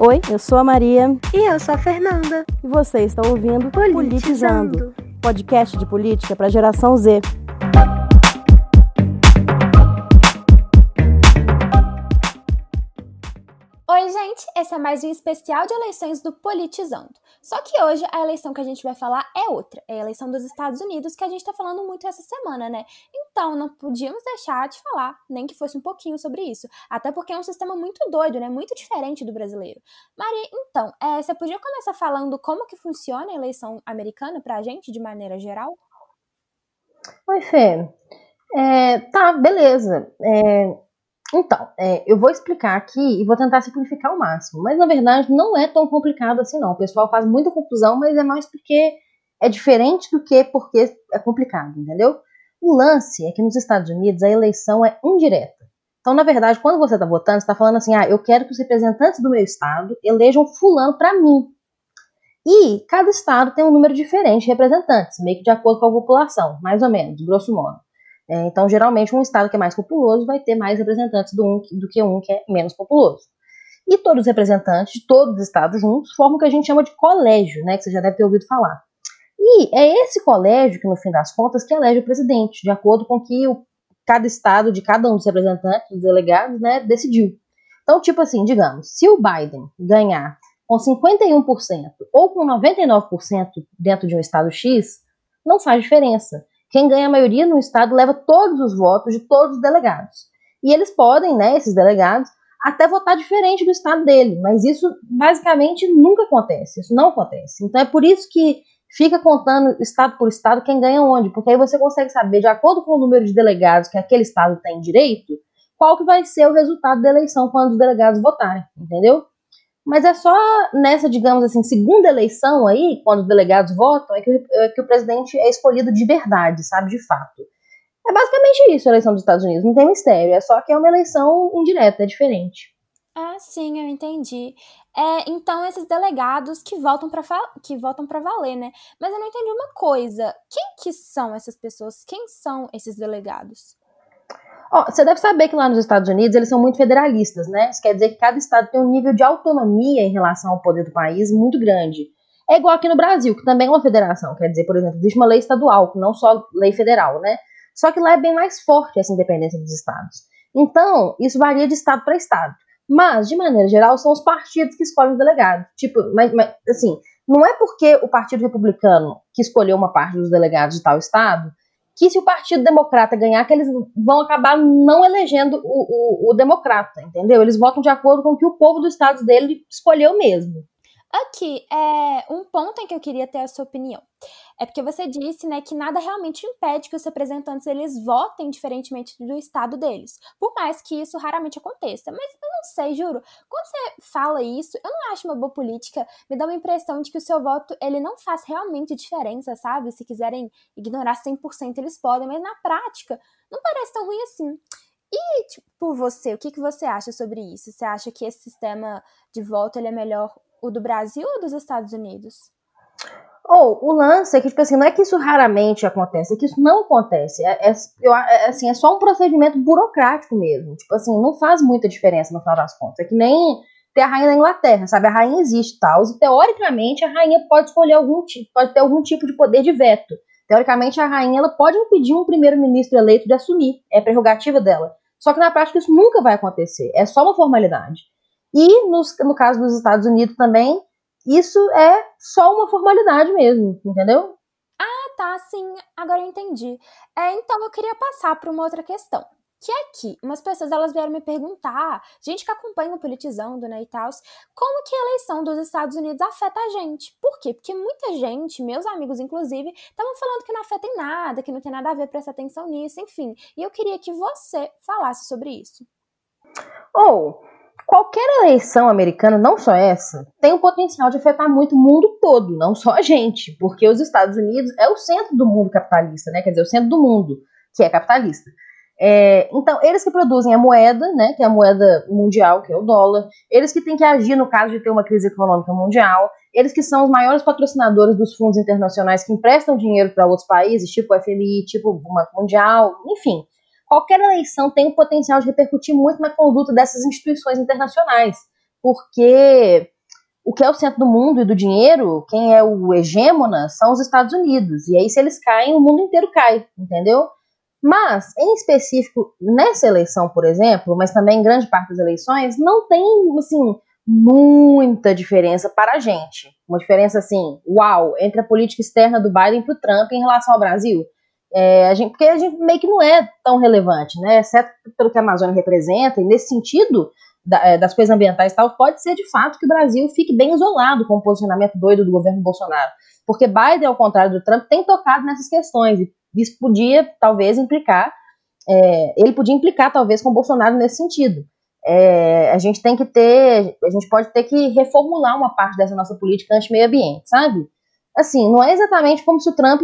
Oi, eu sou a Maria. E eu sou a Fernanda. E você está ouvindo Politizando, Politizando podcast de política para a geração Z. é mais um especial de eleições do Politizando. Só que hoje a eleição que a gente vai falar é outra. É a eleição dos Estados Unidos, que a gente tá falando muito essa semana, né? Então, não podíamos deixar de falar, nem que fosse um pouquinho sobre isso. Até porque é um sistema muito doido, né? Muito diferente do brasileiro. Maria, então, é, você podia começar falando como que funciona a eleição americana pra gente, de maneira geral? Oi, Fê. É, tá, beleza. É, então, é, eu vou explicar aqui e vou tentar simplificar ao máximo, mas na verdade não é tão complicado assim não. O pessoal faz muita confusão, mas é mais porque é diferente do que porque é complicado, entendeu? O lance é que nos Estados Unidos a eleição é indireta. Então, na verdade, quando você está votando, você está falando assim, ah, eu quero que os representantes do meu estado elejam fulano para mim. E cada estado tem um número diferente de representantes, meio que de acordo com a população, mais ou menos, grosso modo. É, então, geralmente, um estado que é mais populoso vai ter mais representantes do, um, do que um que é menos populoso. E todos os representantes de todos os estados juntos formam o que a gente chama de colégio, né, que você já deve ter ouvido falar. E é esse colégio que, no fim das contas, que elege o presidente, de acordo com que o, cada estado, de cada um dos representantes, dos delegados, né, decidiu. Então, tipo assim, digamos, se o Biden ganhar com 51% ou com 99% dentro de um estado X, não faz diferença. Quem ganha a maioria no estado leva todos os votos de todos os delegados. E eles podem, né, esses delegados, até votar diferente do estado dele, mas isso basicamente nunca acontece, isso não acontece. Então é por isso que fica contando estado por estado quem ganha onde, porque aí você consegue saber, de acordo com o número de delegados que aquele estado tem direito, qual que vai ser o resultado da eleição quando os delegados votarem, entendeu? Mas é só nessa, digamos assim, segunda eleição aí, quando os delegados votam, é que, é que o presidente é escolhido de verdade, sabe, de fato. É basicamente isso a eleição dos Estados Unidos, não tem mistério, é só que é uma eleição indireta, é diferente. Ah, sim, eu entendi. É, então esses delegados que votam para que votam para valer, né? Mas eu não entendi uma coisa. Quem que são essas pessoas? Quem são esses delegados? Você deve saber que lá nos Estados Unidos eles são muito federalistas, né? Isso quer dizer que cada estado tem um nível de autonomia em relação ao poder do país muito grande. É igual aqui no Brasil, que também é uma federação. Quer dizer, por exemplo, existe uma lei estadual, não só lei federal, né? Só que lá é bem mais forte essa independência dos estados. Então, isso varia de estado para estado. Mas, de maneira geral, são os partidos que escolhem os delegados. Tipo, mas, mas assim, não é porque o Partido Republicano que escolheu uma parte dos delegados de tal estado que se o Partido Democrata ganhar, que eles vão acabar não elegendo o, o, o democrata, entendeu? Eles votam de acordo com o que o povo dos estados dele escolheu mesmo. Aqui, é um ponto em que eu queria ter a sua opinião. É porque você disse, né, que nada realmente impede que os representantes eles votem diferentemente do estado deles. Por mais que isso raramente aconteça. Mas eu não sei, juro. Quando você fala isso, eu não acho uma boa política. Me dá uma impressão de que o seu voto, ele não faz realmente diferença, sabe? Se quiserem ignorar 100%, eles podem. Mas na prática, não parece tão ruim assim. E, tipo, você, o que, que você acha sobre isso? Você acha que esse sistema de voto ele é melhor o do Brasil ou dos Estados Unidos? Ou o lance é que, tipo assim, não é que isso raramente acontece, é que isso não acontece. É, é, é, assim, é só um procedimento burocrático mesmo. Tipo assim, não faz muita diferença no final das contas. É que nem ter a rainha da Inglaterra, sabe? A rainha existe tal, e teoricamente a rainha pode escolher algum tipo, pode ter algum tipo de poder de veto. Teoricamente, a rainha ela pode impedir um primeiro-ministro eleito de assumir, é prerrogativa dela. Só que na prática isso nunca vai acontecer, é só uma formalidade. E nos, no caso dos Estados Unidos também, isso é só uma formalidade mesmo, entendeu? Ah, tá, sim, agora eu entendi. É, então eu queria passar para uma outra questão. Que é que umas pessoas elas vieram me perguntar, gente que acompanha o politizando, né, e tal, como que a eleição dos Estados Unidos afeta a gente? Por quê? Porque muita gente, meus amigos inclusive, estavam falando que não afeta em nada, que não tem nada a ver, presta atenção nisso, enfim. E eu queria que você falasse sobre isso. Ou, oh Qualquer eleição americana, não só essa, tem o potencial de afetar muito o mundo todo, não só a gente, porque os Estados Unidos é o centro do mundo capitalista, né? Quer dizer, o centro do mundo que é capitalista. É, então, eles que produzem a moeda, né, que é a moeda mundial, que é o dólar, eles que têm que agir no caso de ter uma crise econômica mundial, eles que são os maiores patrocinadores dos fundos internacionais que emprestam dinheiro para outros países, tipo o FMI, tipo o Banco Mundial, enfim qualquer eleição tem o potencial de repercutir muito na conduta dessas instituições internacionais. porque o que é o centro do mundo e do dinheiro, quem é o hegemona, são os Estados Unidos. E aí, se eles caem, o mundo inteiro cai, entendeu? Mas, em específico, nessa eleição, por exemplo, mas também em grande parte das eleições, não tem, assim, muita diferença para a gente. Uma diferença, assim, uau, entre a política externa do Biden para o Trump em relação ao Brasil. É, a gente, porque a gente meio que não é tão relevante, né? Exceto pelo que a Amazônia representa, e nesse sentido, da, é, das coisas ambientais e tal, pode ser de fato que o Brasil fique bem isolado com o posicionamento doido do governo Bolsonaro. Porque Biden, ao contrário do Trump, tem tocado nessas questões, e isso podia, talvez, implicar, é, ele podia implicar, talvez, com o Bolsonaro nesse sentido. É, a gente tem que ter, a gente pode ter que reformular uma parte dessa nossa política anti-meio ambiente, sabe? Assim, não é exatamente como se o Trump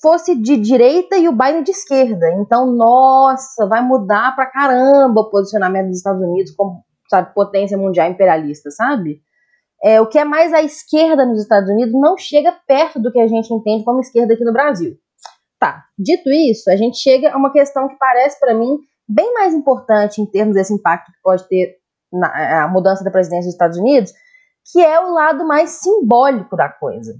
fosse de direita e o Biden de esquerda. Então, nossa, vai mudar pra caramba o posicionamento dos Estados Unidos como, sabe, potência mundial imperialista, sabe? É, o que é mais à esquerda nos Estados Unidos não chega perto do que a gente entende como esquerda aqui no Brasil. Tá, dito isso, a gente chega a uma questão que parece para mim bem mais importante em termos desse impacto que pode ter na, a mudança da presidência dos Estados Unidos, que é o lado mais simbólico da coisa.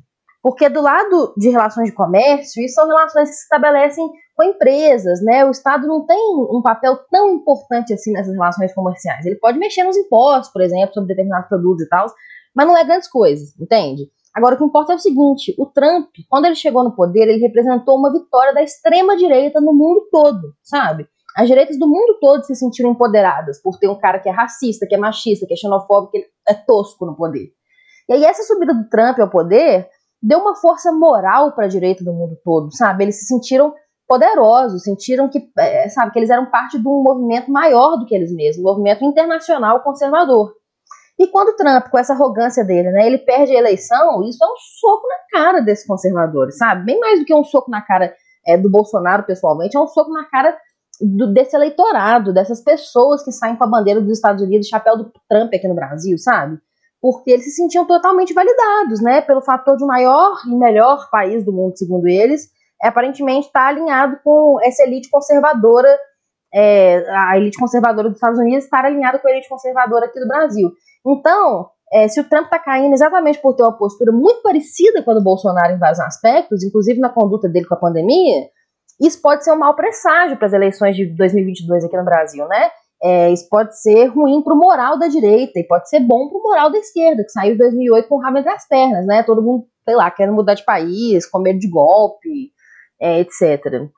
Porque do lado de relações de comércio, isso são relações que se estabelecem com empresas, né? O Estado não tem um papel tão importante assim nessas relações comerciais. Ele pode mexer nos impostos, por exemplo, sobre determinados produtos e tal, mas não é grandes coisas, entende? Agora, o que importa é o seguinte: o Trump, quando ele chegou no poder, ele representou uma vitória da extrema-direita no mundo todo, sabe? As direitas do mundo todo se sentiram empoderadas por ter um cara que é racista, que é machista, que é xenofóbico, que é tosco no poder. E aí, essa subida do Trump ao poder deu uma força moral para a direita do mundo todo, sabe? Eles se sentiram poderosos, sentiram que, é, sabe, que eles eram parte de um movimento maior do que eles mesmos, um movimento internacional conservador. E quando Trump, com essa arrogância dele, né, ele perde a eleição, isso é um soco na cara desses conservadores, sabe? Bem mais do que um soco na cara é, do Bolsonaro pessoalmente, é um soco na cara do, desse eleitorado, dessas pessoas que saem com a bandeira dos Estados Unidos, chapéu do Trump aqui no Brasil, sabe? Porque eles se sentiam totalmente validados, né, pelo fator de maior e melhor país do mundo, segundo eles, é, aparentemente está alinhado com essa elite conservadora, é, a elite conservadora dos Estados Unidos estar alinhada com a elite conservadora aqui do Brasil. Então, é, se o Trump está caindo exatamente por ter uma postura muito parecida com a do Bolsonaro em vários aspectos, inclusive na conduta dele com a pandemia, isso pode ser um mau presságio para as eleições de 2022 aqui no Brasil, né? É, isso pode ser ruim para o moral da direita e pode ser bom para o moral da esquerda, que saiu em 2008 com o rabo entre as pernas, né? Todo mundo, sei lá, querendo mudar de país, com medo de golpe, é, etc.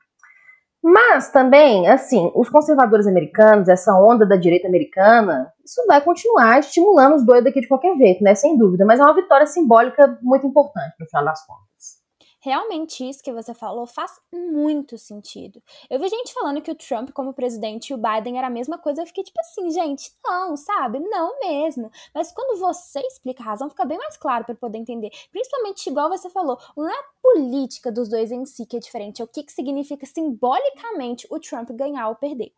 Mas também, assim, os conservadores americanos, essa onda da direita americana, isso vai continuar estimulando os doidos aqui de qualquer jeito, né? Sem dúvida. Mas é uma vitória simbólica muito importante, no final das contas. Realmente isso que você falou faz muito sentido. Eu vi gente falando que o Trump como presidente e o Biden era a mesma coisa, eu fiquei tipo assim, gente, não, sabe? Não mesmo. Mas quando você explica a razão, fica bem mais claro para poder entender. Principalmente igual você falou, não é a política dos dois em si que é diferente, é o que, que significa simbolicamente o Trump ganhar ou perder.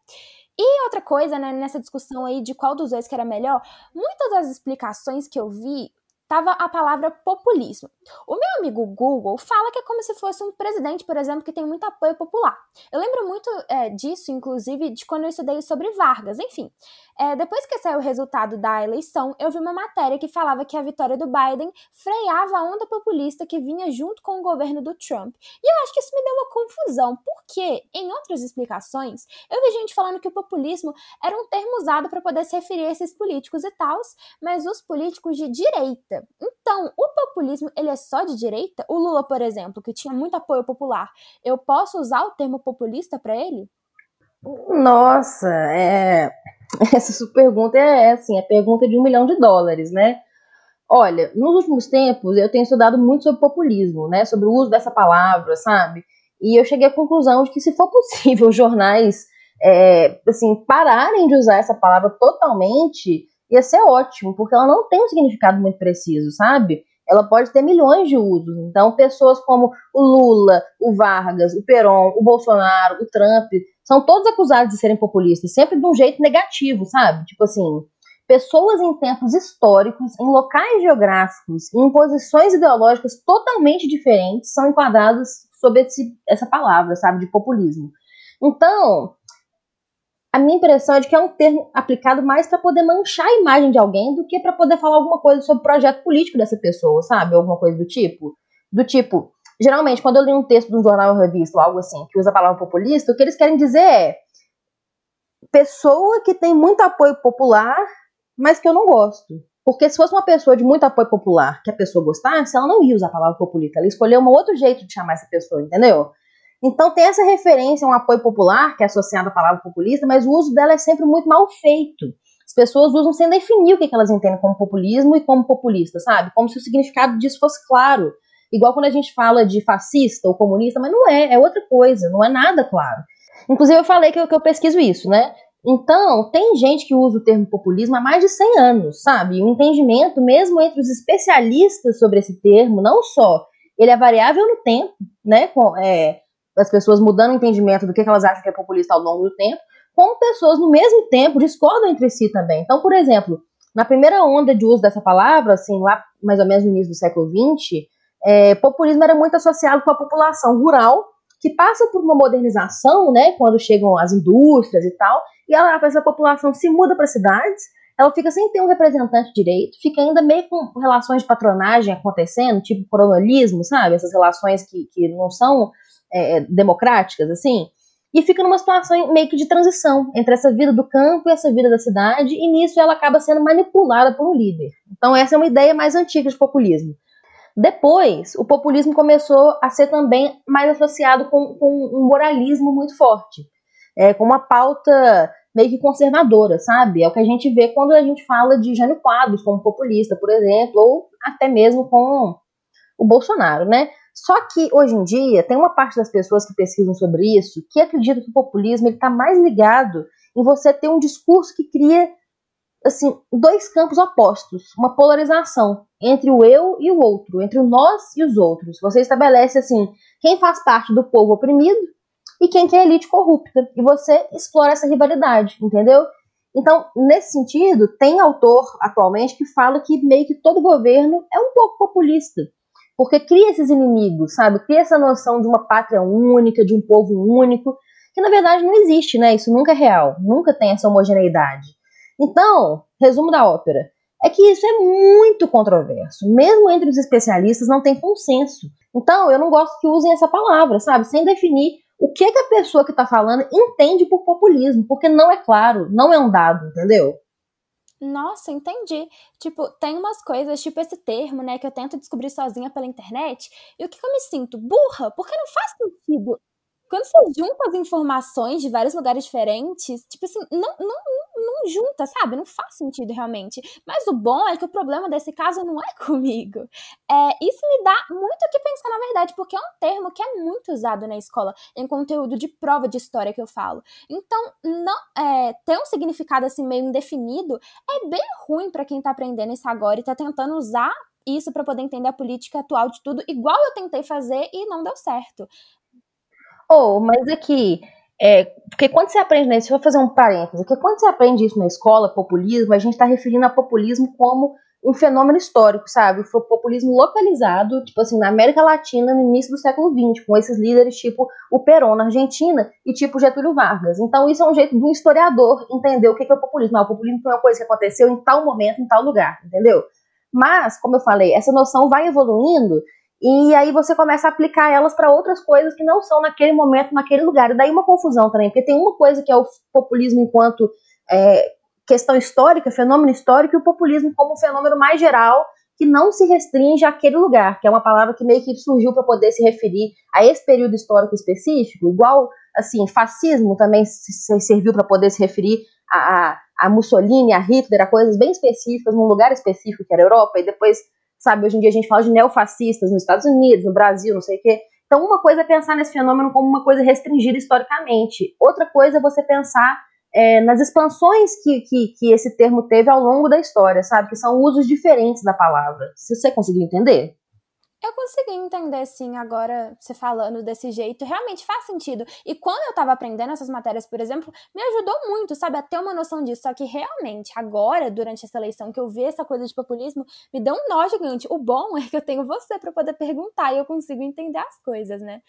E outra coisa, né, nessa discussão aí de qual dos dois que era melhor, muitas das explicações que eu vi tava a palavra populismo. O meu amigo Google fala que é como se fosse um presidente, por exemplo, que tem muito apoio popular. Eu lembro muito é, disso, inclusive, de quando eu estudei sobre Vargas. Enfim, é, depois que saiu o resultado da eleição, eu vi uma matéria que falava que a vitória do Biden freava a onda populista que vinha junto com o governo do Trump. E eu acho que isso me deu uma confusão, porque, em outras explicações, eu vi gente falando que o populismo era um termo usado para poder se referir a esses políticos e tals, mas os políticos de direita então, o populismo, ele é só de direita? O Lula, por exemplo, que tinha muito apoio popular, eu posso usar o termo populista para ele? Nossa, é... essa pergunta é assim, é pergunta de um milhão de dólares, né? Olha, nos últimos tempos eu tenho estudado muito sobre populismo, né? Sobre o uso dessa palavra, sabe? E eu cheguei à conclusão de que se for possível jornais é, assim pararem de usar essa palavra totalmente, ia ser ótimo, porque ela não tem um significado muito preciso, sabe? Ela pode ter milhões de usos. Então, pessoas como o Lula, o Vargas, o Peron, o Bolsonaro, o Trump, são todos acusados de serem populistas, sempre de um jeito negativo, sabe? Tipo assim, pessoas em tempos históricos, em locais geográficos, em posições ideológicas totalmente diferentes, são enquadradas sob esse, essa palavra, sabe, de populismo. Então, a minha impressão é de que é um termo aplicado mais para poder manchar a imagem de alguém do que para poder falar alguma coisa sobre o projeto político dessa pessoa, sabe? Alguma coisa do tipo. Do tipo, geralmente, quando eu leio um texto de um jornal ou revista ou algo assim, que usa a palavra populista, o que eles querem dizer é pessoa que tem muito apoio popular, mas que eu não gosto. Porque se fosse uma pessoa de muito apoio popular que a pessoa gostasse, ela não ia usar a palavra populista, ela ia escolher um outro jeito de chamar essa pessoa, entendeu? Então tem essa referência a um apoio popular, que é associado à palavra populista, mas o uso dela é sempre muito mal feito. As pessoas usam sem definir o que elas entendem como populismo e como populista, sabe? Como se o significado disso fosse claro. Igual quando a gente fala de fascista ou comunista, mas não é, é outra coisa, não é nada claro. Inclusive eu falei que eu, que eu pesquiso isso, né? Então, tem gente que usa o termo populismo há mais de 100 anos, sabe? O entendimento, mesmo entre os especialistas sobre esse termo, não só ele é variável no tempo, né? Com, é, as pessoas mudando o entendimento do que elas acham que é populista ao longo do tempo, como pessoas no mesmo tempo discordam entre si também. Então, por exemplo, na primeira onda de uso dessa palavra, assim, lá mais ou menos no início do século XX, é, populismo era muito associado com a população rural, que passa por uma modernização, né, quando chegam as indústrias e tal, e ela, essa população se muda para cidades, ela fica sem ter um representante direito, fica ainda meio com relações de patronagem acontecendo, tipo coronelismo, sabe? Essas relações que, que não são é, democráticas, assim, e fica numa situação meio que de transição entre essa vida do campo e essa vida da cidade, e nisso ela acaba sendo manipulada por um líder. Então, essa é uma ideia mais antiga de populismo. Depois, o populismo começou a ser também mais associado com, com um moralismo muito forte, é, com uma pauta meio que conservadora, sabe? É o que a gente vê quando a gente fala de Jânio Quadros como populista, por exemplo, ou até mesmo com o Bolsonaro, né? Só que hoje em dia tem uma parte das pessoas que pesquisam sobre isso que acredita que o populismo está mais ligado em você ter um discurso que cria assim dois campos opostos, uma polarização entre o eu e o outro, entre o nós e os outros. Você estabelece assim quem faz parte do povo oprimido e quem quer elite corrupta e você explora essa rivalidade, entendeu? Então, nesse sentido, tem autor atualmente que fala que meio que todo governo é um pouco populista porque cria esses inimigos, sabe? Cria essa noção de uma pátria única, de um povo único, que na verdade não existe, né? Isso nunca é real, nunca tem essa homogeneidade. Então, resumo da ópera, é que isso é muito controverso. Mesmo entre os especialistas não tem consenso. Então, eu não gosto que usem essa palavra, sabe? Sem definir o que, que a pessoa que está falando entende por populismo, porque não é claro, não é um dado, entendeu? Nossa, entendi. Tipo, tem umas coisas, tipo esse termo, né, que eu tento descobrir sozinha pela internet, e o que, que eu me sinto? Burra, porque não faz sentido. Quando você junta as informações de vários lugares diferentes, tipo assim, não, não, não junta, sabe? Não faz sentido realmente. Mas o bom é que o problema desse caso não é comigo. É, isso me dá muito o que pensar, na verdade, porque é um termo que é muito usado na escola, em conteúdo de prova de história que eu falo. Então, não é, ter um significado assim meio indefinido é bem ruim para quem tá aprendendo isso agora e tá tentando usar isso para poder entender a política atual de tudo, igual eu tentei fazer e não deu certo. Oh, mas aqui, é, porque quando você aprende, né, se eu fazer um parênteses, porque quando você aprende isso na escola, populismo, a gente está referindo a populismo como um fenômeno histórico, sabe? Foi populismo localizado, tipo assim, na América Latina no início do século XX, com esses líderes tipo o Perón na Argentina e tipo Getúlio Vargas. Então isso é um jeito de um historiador entender o que é o populismo. Ah, o populismo foi uma coisa que aconteceu em tal momento, em tal lugar, entendeu? Mas, como eu falei, essa noção vai evoluindo e aí você começa a aplicar elas para outras coisas que não são naquele momento, naquele lugar. E daí uma confusão também, porque tem uma coisa que é o populismo enquanto é, questão histórica, fenômeno histórico, e o populismo como um fenômeno mais geral que não se restringe àquele lugar, que é uma palavra que meio que surgiu para poder se referir a esse período histórico específico, igual assim, fascismo também se serviu para poder se referir a, a, a Mussolini, a Hitler, a coisas bem específicas, num lugar específico que era a Europa, e depois sabe? Hoje em dia a gente fala de neofascistas nos Estados Unidos, no Brasil, não sei o quê. Então, uma coisa é pensar nesse fenômeno como uma coisa restringida historicamente, outra coisa é você pensar é, nas expansões que, que, que, esse termo teve ao longo da história, sabe? Que são usos diferentes da palavra. Se você conseguiu entender? Eu consegui entender, sim, agora você falando desse jeito, realmente faz sentido. E quando eu tava aprendendo essas matérias, por exemplo, me ajudou muito, sabe, a ter uma noção disso. Só que realmente, agora, durante essa eleição, que eu vi essa coisa de populismo, me deu um nó gigante. O bom é que eu tenho você para poder perguntar e eu consigo entender as coisas, né?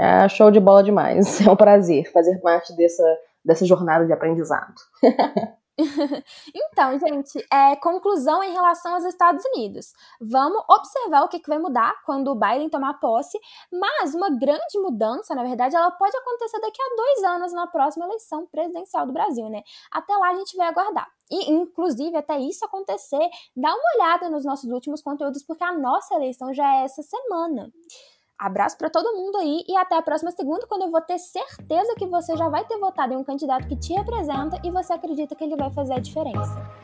Ah, show de bola demais. É um prazer fazer parte dessa dessa jornada de aprendizado. então, gente, é, conclusão em relação aos Estados Unidos. Vamos observar o que, que vai mudar quando o Biden tomar posse, mas uma grande mudança, na verdade, ela pode acontecer daqui a dois anos na próxima eleição presidencial do Brasil, né? Até lá a gente vai aguardar. E, inclusive, até isso acontecer, dá uma olhada nos nossos últimos conteúdos, porque a nossa eleição já é essa semana. Abraço para todo mundo aí e até a próxima segunda, quando eu vou ter certeza que você já vai ter votado em um candidato que te representa e você acredita que ele vai fazer a diferença.